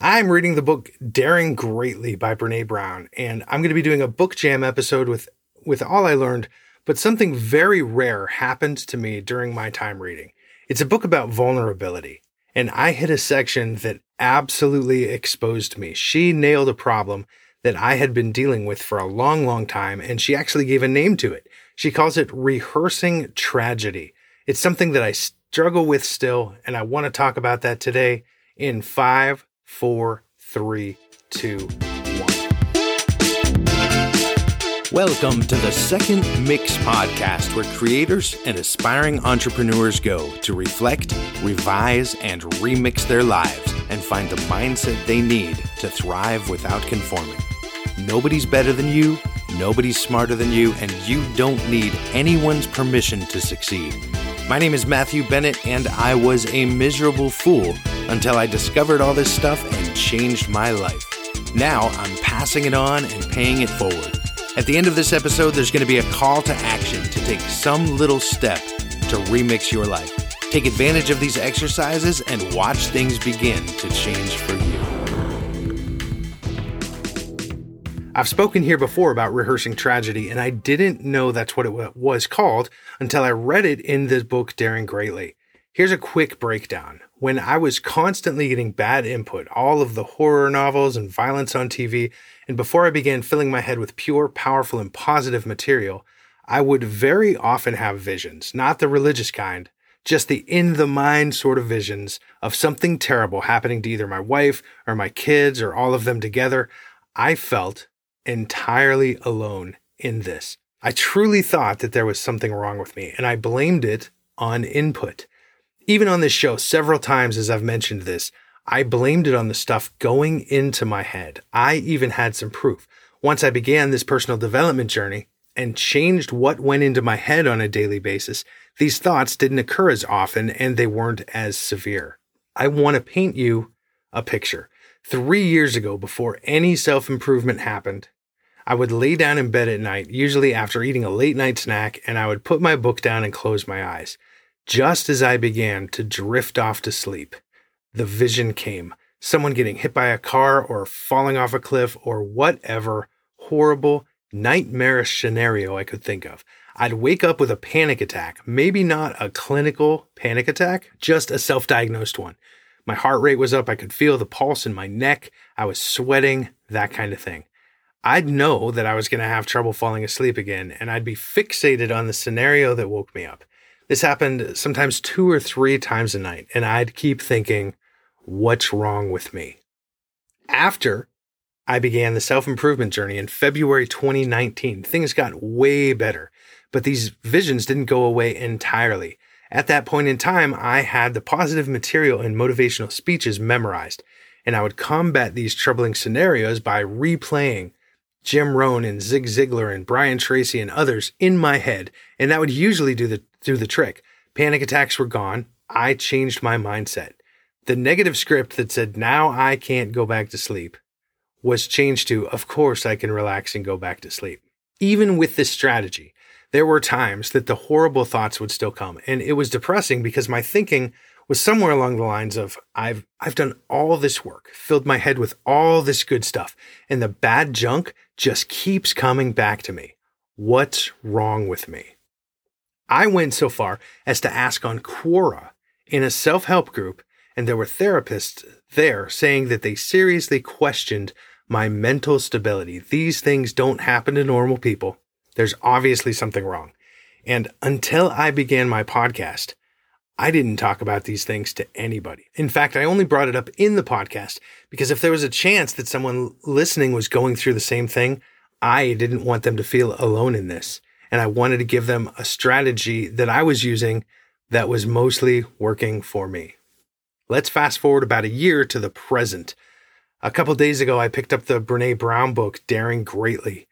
I'm reading the book Daring Greatly by Brene Brown, and I'm going to be doing a book jam episode with, with all I learned, but something very rare happened to me during my time reading. It's a book about vulnerability, and I hit a section that absolutely exposed me. She nailed a problem that I had been dealing with for a long, long time, and she actually gave a name to it. She calls it rehearsing tragedy. It's something that I struggle with still, and I want to talk about that today in five, four, three, two, one. Welcome to the Second Mix podcast, where creators and aspiring entrepreneurs go to reflect, revise, and remix their lives and find the mindset they need to thrive without conforming. Nobody's better than you, nobody's smarter than you, and you don't need anyone's permission to succeed. My name is Matthew Bennett, and I was a miserable fool until I discovered all this stuff and changed my life. Now I'm passing it on and paying it forward. At the end of this episode, there's going to be a call to action to take some little step to remix your life. Take advantage of these exercises and watch things begin to change for you. I've spoken here before about rehearsing tragedy, and I didn't know that's what it was called until I read it in this book, Daring Greatly. Here's a quick breakdown. When I was constantly getting bad input, all of the horror novels and violence on TV, and before I began filling my head with pure, powerful, and positive material, I would very often have visions, not the religious kind, just the in the mind sort of visions of something terrible happening to either my wife or my kids or all of them together. I felt entirely alone in this. I truly thought that there was something wrong with me, and I blamed it on input. Even on this show, several times as I've mentioned this, I blamed it on the stuff going into my head. I even had some proof. Once I began this personal development journey and changed what went into my head on a daily basis, these thoughts didn't occur as often and they weren't as severe. I want to paint you a picture. Three years ago, before any self improvement happened, I would lay down in bed at night, usually after eating a late night snack, and I would put my book down and close my eyes. Just as I began to drift off to sleep, the vision came someone getting hit by a car or falling off a cliff or whatever horrible, nightmarish scenario I could think of. I'd wake up with a panic attack, maybe not a clinical panic attack, just a self diagnosed one. My heart rate was up. I could feel the pulse in my neck. I was sweating, that kind of thing. I'd know that I was going to have trouble falling asleep again, and I'd be fixated on the scenario that woke me up. This happened sometimes two or three times a night, and I'd keep thinking, what's wrong with me? After I began the self improvement journey in February 2019, things got way better, but these visions didn't go away entirely. At that point in time, I had the positive material and motivational speeches memorized, and I would combat these troubling scenarios by replaying Jim Rohn and Zig Ziglar and Brian Tracy and others in my head, and that would usually do the do the trick. Panic attacks were gone. I changed my mindset. The negative script that said now I can't go back to sleep was changed to of course I can relax and go back to sleep. Even with this strategy, there were times that the horrible thoughts would still come, and it was depressing because my thinking was somewhere along the lines of I've I've done all this work, filled my head with all this good stuff, and the bad junk just keeps coming back to me. What's wrong with me? I went so far as to ask on Quora in a self-help group, and there were therapists there saying that they seriously questioned my mental stability. These things don't happen to normal people. There's obviously something wrong. And until I began my podcast, I didn't talk about these things to anybody. In fact, I only brought it up in the podcast because if there was a chance that someone listening was going through the same thing, I didn't want them to feel alone in this. And I wanted to give them a strategy that I was using that was mostly working for me. Let's fast forward about a year to the present. A couple days ago, I picked up the Brene Brown book, Daring Greatly.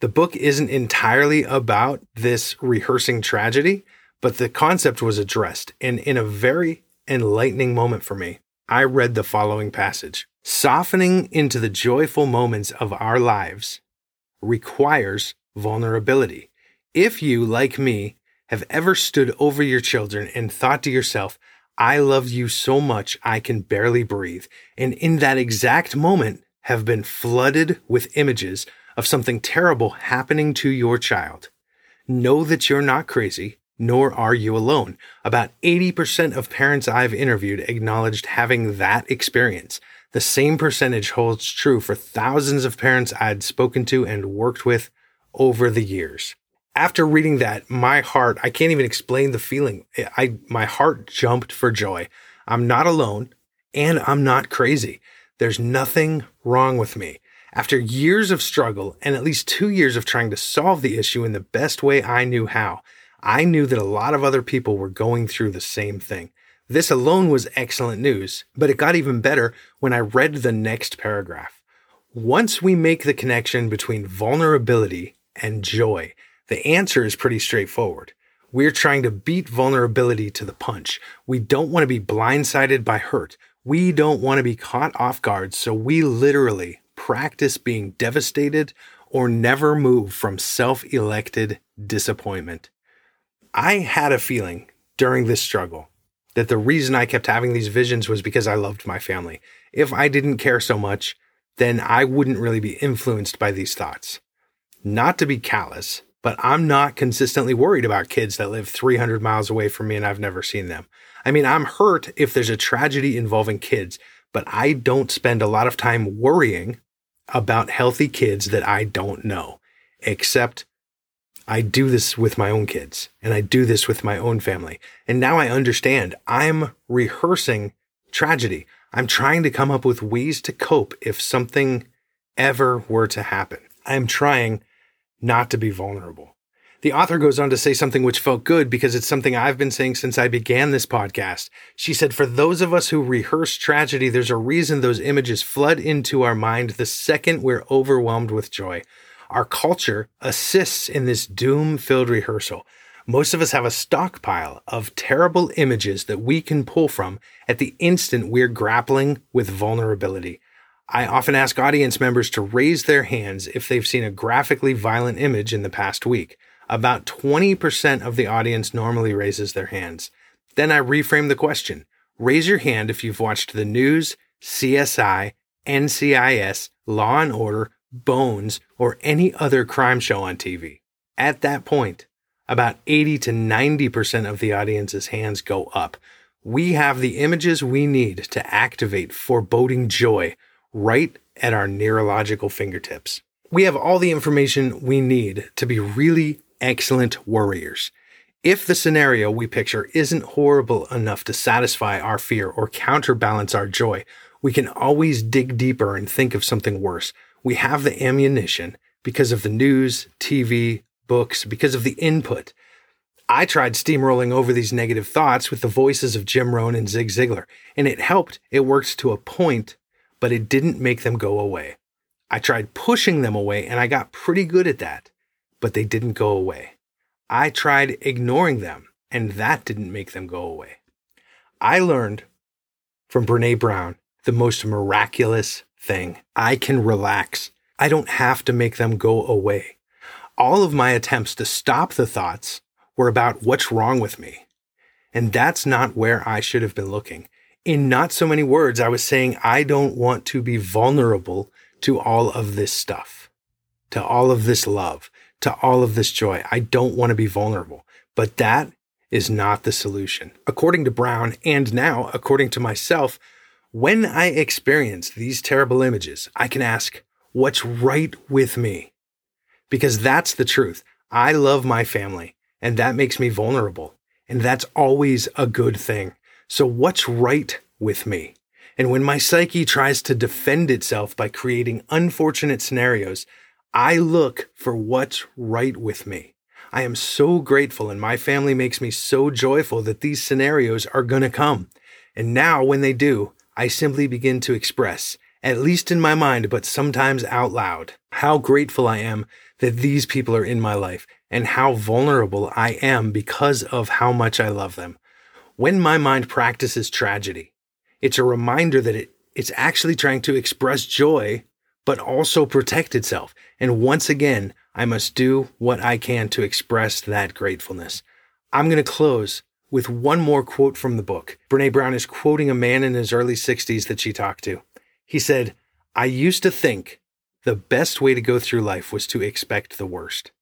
The book isn't entirely about this rehearsing tragedy, but the concept was addressed, and in a very enlightening moment for me, I read the following passage Softening into the joyful moments of our lives requires vulnerability. If you, like me, have ever stood over your children and thought to yourself, I love you so much I can barely breathe. And in that exact moment, have been flooded with images of something terrible happening to your child. Know that you're not crazy, nor are you alone. About 80% of parents I've interviewed acknowledged having that experience. The same percentage holds true for thousands of parents I'd spoken to and worked with over the years. After reading that, my heart, I can't even explain the feeling. I, my heart jumped for joy. I'm not alone and I'm not crazy. There's nothing wrong with me. After years of struggle and at least two years of trying to solve the issue in the best way I knew how, I knew that a lot of other people were going through the same thing. This alone was excellent news, but it got even better when I read the next paragraph. Once we make the connection between vulnerability and joy, the answer is pretty straightforward. We're trying to beat vulnerability to the punch. We don't want to be blindsided by hurt. We don't want to be caught off guard, so we literally practice being devastated or never move from self elected disappointment. I had a feeling during this struggle that the reason I kept having these visions was because I loved my family. If I didn't care so much, then I wouldn't really be influenced by these thoughts. Not to be callous, but I'm not consistently worried about kids that live 300 miles away from me and I've never seen them. I mean, I'm hurt if there's a tragedy involving kids, but I don't spend a lot of time worrying about healthy kids that I don't know, except I do this with my own kids and I do this with my own family. And now I understand I'm rehearsing tragedy. I'm trying to come up with ways to cope if something ever were to happen. I'm trying not to be vulnerable. The author goes on to say something which felt good because it's something I've been saying since I began this podcast. She said, For those of us who rehearse tragedy, there's a reason those images flood into our mind the second we're overwhelmed with joy. Our culture assists in this doom filled rehearsal. Most of us have a stockpile of terrible images that we can pull from at the instant we're grappling with vulnerability. I often ask audience members to raise their hands if they've seen a graphically violent image in the past week. About 20% of the audience normally raises their hands. Then I reframe the question. Raise your hand if you've watched the news, CSI, NCIS, Law and Order, Bones, or any other crime show on TV. At that point, about 80 to 90% of the audience's hands go up. We have the images we need to activate foreboding joy right at our neurological fingertips. We have all the information we need to be really excellent warriors. If the scenario we picture isn't horrible enough to satisfy our fear or counterbalance our joy, we can always dig deeper and think of something worse. We have the ammunition because of the news, TV, books, because of the input. I tried steamrolling over these negative thoughts with the voices of Jim Rohn and Zig Ziglar, and it helped. It worked to a point, but it didn't make them go away. I tried pushing them away, and I got pretty good at that but they didn't go away. I tried ignoring them, and that didn't make them go away. I learned from Brene Brown the most miraculous thing. I can relax. I don't have to make them go away. All of my attempts to stop the thoughts were about what's wrong with me. And that's not where I should have been looking. In not so many words, I was saying, I don't want to be vulnerable to all of this stuff, to all of this love, to all of this joy. I don't want to be vulnerable, but that is not the solution. According to Brown, and now according to myself, when I experience these terrible images, I can ask, what's right with me? Because that's the truth. I love my family, and that makes me vulnerable. And that's always a good thing. So, what's right with me? And when my psyche tries to defend itself by creating unfortunate scenarios, I look for what's right with me. I am so grateful, and my family makes me so joyful that these scenarios are going to come. And now, when they do, I simply begin to express, at least in my mind, but sometimes out loud, how grateful I am that these people are in my life and how vulnerable I am because of how much I love them. When my mind practices tragedy, it's a reminder that it, it's actually trying to express joy but also protect itself. And once again, I must do what I can to express that gratefulness. I'm going to close with one more quote from the book. Brene Brown is quoting a man in his early 60s that she talked to. He said, I used to think the best way to go through life was to expect the worst.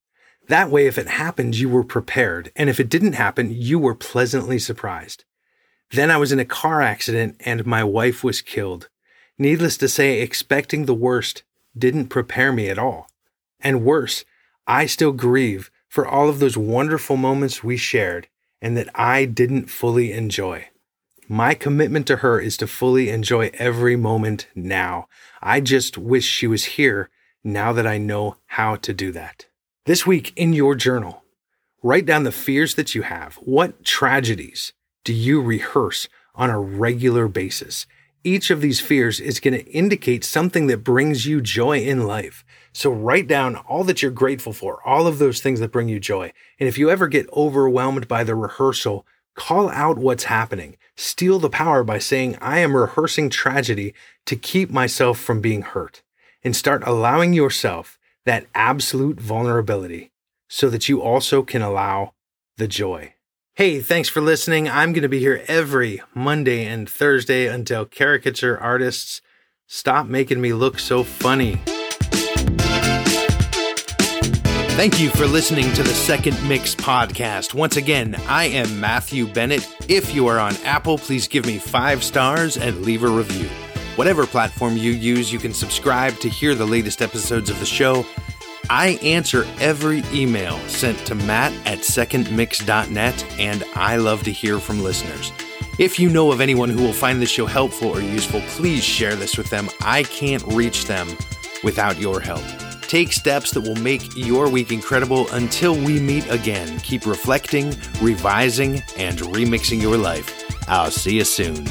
That way, if it happened, you were prepared. And if it didn't happen, you were pleasantly surprised. Then I was in a car accident and my wife was killed. Needless to say, expecting the worst didn't prepare me at all. And worse, I still grieve for all of those wonderful moments we shared and that I didn't fully enjoy. My commitment to her is to fully enjoy every moment now. I just wish she was here now that I know how to do that. This week in your journal, write down the fears that you have. What tragedies do you rehearse on a regular basis? Each of these fears is going to indicate something that brings you joy in life. So write down all that you're grateful for, all of those things that bring you joy. And if you ever get overwhelmed by the rehearsal, call out what's happening. Steal the power by saying, I am rehearsing tragedy to keep myself from being hurt. And start allowing yourself that absolute vulnerability so that you also can allow the joy. Hey, thanks for listening. I'm going to be here every Monday and Thursday until caricature artists stop making me look so funny. Thank you for listening to the Second Mix podcast. Once again, I am Matthew Bennett. If you are on Apple, please give me five stars and leave a review. Whatever platform you use, you can subscribe to hear the latest episodes of the show. I answer every email sent to matt at secondmix.net, and I love to hear from listeners. If you know of anyone who will find this show helpful or useful, please share this with them. I can't reach them without your help. Take steps that will make your week incredible until we meet again. Keep reflecting, revising, and remixing your life. I'll see you soon.